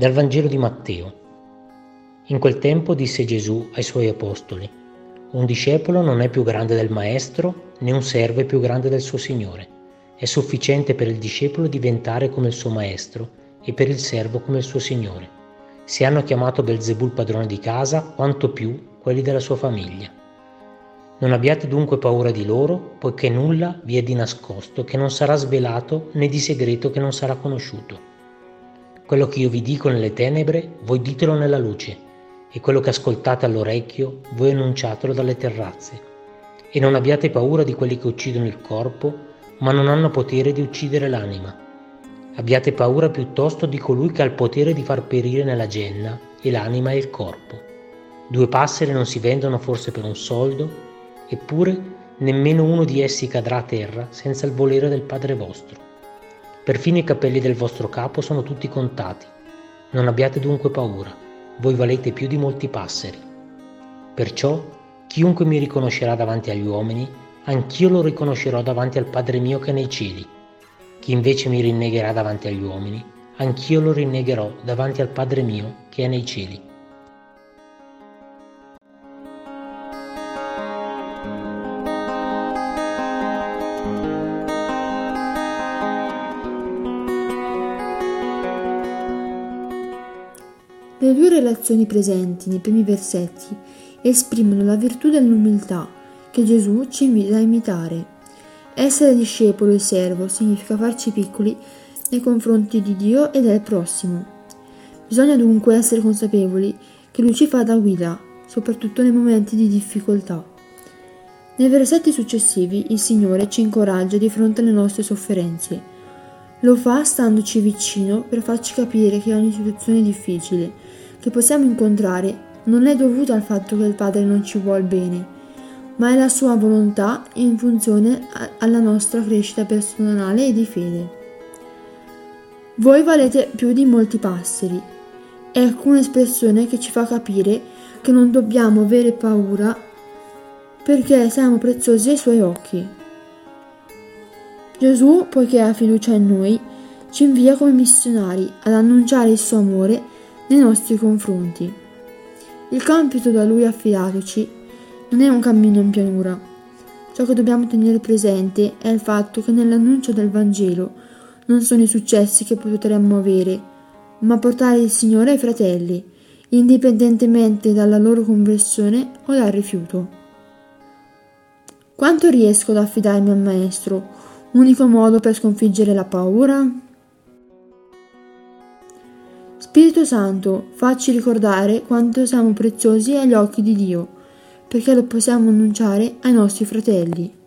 Dal Vangelo di Matteo. In quel tempo disse Gesù ai suoi apostoli, Un discepolo non è più grande del maestro, né un servo è più grande del suo Signore. È sufficiente per il discepolo diventare come il suo maestro e per il servo come il suo Signore. Se hanno chiamato Belzebul padrone di casa, quanto più quelli della sua famiglia. Non abbiate dunque paura di loro, poiché nulla vi è di nascosto che non sarà svelato né di segreto che non sarà conosciuto. Quello che io vi dico nelle tenebre, voi ditelo nella luce, e quello che ascoltate all'orecchio, voi annunciatelo dalle terrazze. E non abbiate paura di quelli che uccidono il corpo, ma non hanno potere di uccidere l'anima. Abbiate paura piuttosto di colui che ha il potere di far perire nella genna e l'anima e il corpo. Due passeri non si vendono forse per un soldo, eppure nemmeno uno di essi cadrà a terra senza il volere del Padre vostro. Perfino i capelli del vostro capo sono tutti contati. Non abbiate dunque paura, voi valete più di molti passeri. Perciò, chiunque mi riconoscerà davanti agli uomini, anch'io lo riconoscerò davanti al Padre mio che è nei cieli. Chi invece mi rinnegherà davanti agli uomini, anch'io lo rinnegherò davanti al Padre mio che è nei cieli. Le due relazioni presenti nei primi versetti esprimono la virtù dell'umiltà che Gesù ci invita a imitare. Essere discepolo e servo significa farci piccoli nei confronti di Dio e del prossimo. Bisogna dunque essere consapevoli che Lui ci fa da guida, soprattutto nei momenti di difficoltà. Nei versetti successivi il Signore ci incoraggia di fronte alle nostre sofferenze. Lo fa standoci vicino per farci capire che ogni situazione difficile che possiamo incontrare non è dovuta al fatto che il Padre non ci vuole bene, ma è la sua volontà in funzione alla nostra crescita personale e di fede. Voi valete più di molti passeri. È un'espressione che ci fa capire che non dobbiamo avere paura perché siamo preziosi ai suoi occhi. Gesù, poiché ha fiducia in noi, ci invia come missionari ad annunciare il suo amore nei nostri confronti. Il compito da Lui affidatoci non è un cammino in pianura. Ciò che dobbiamo tenere presente è il fatto che nell'annuncio del Vangelo non sono i successi che potremmo avere, ma portare il Signore ai fratelli, indipendentemente dalla loro conversione o dal rifiuto. Quanto riesco ad affidarmi al Maestro? Unico modo per sconfiggere la paura? Spirito Santo, facci ricordare quanto siamo preziosi agli occhi di Dio, perché lo possiamo annunciare ai nostri fratelli.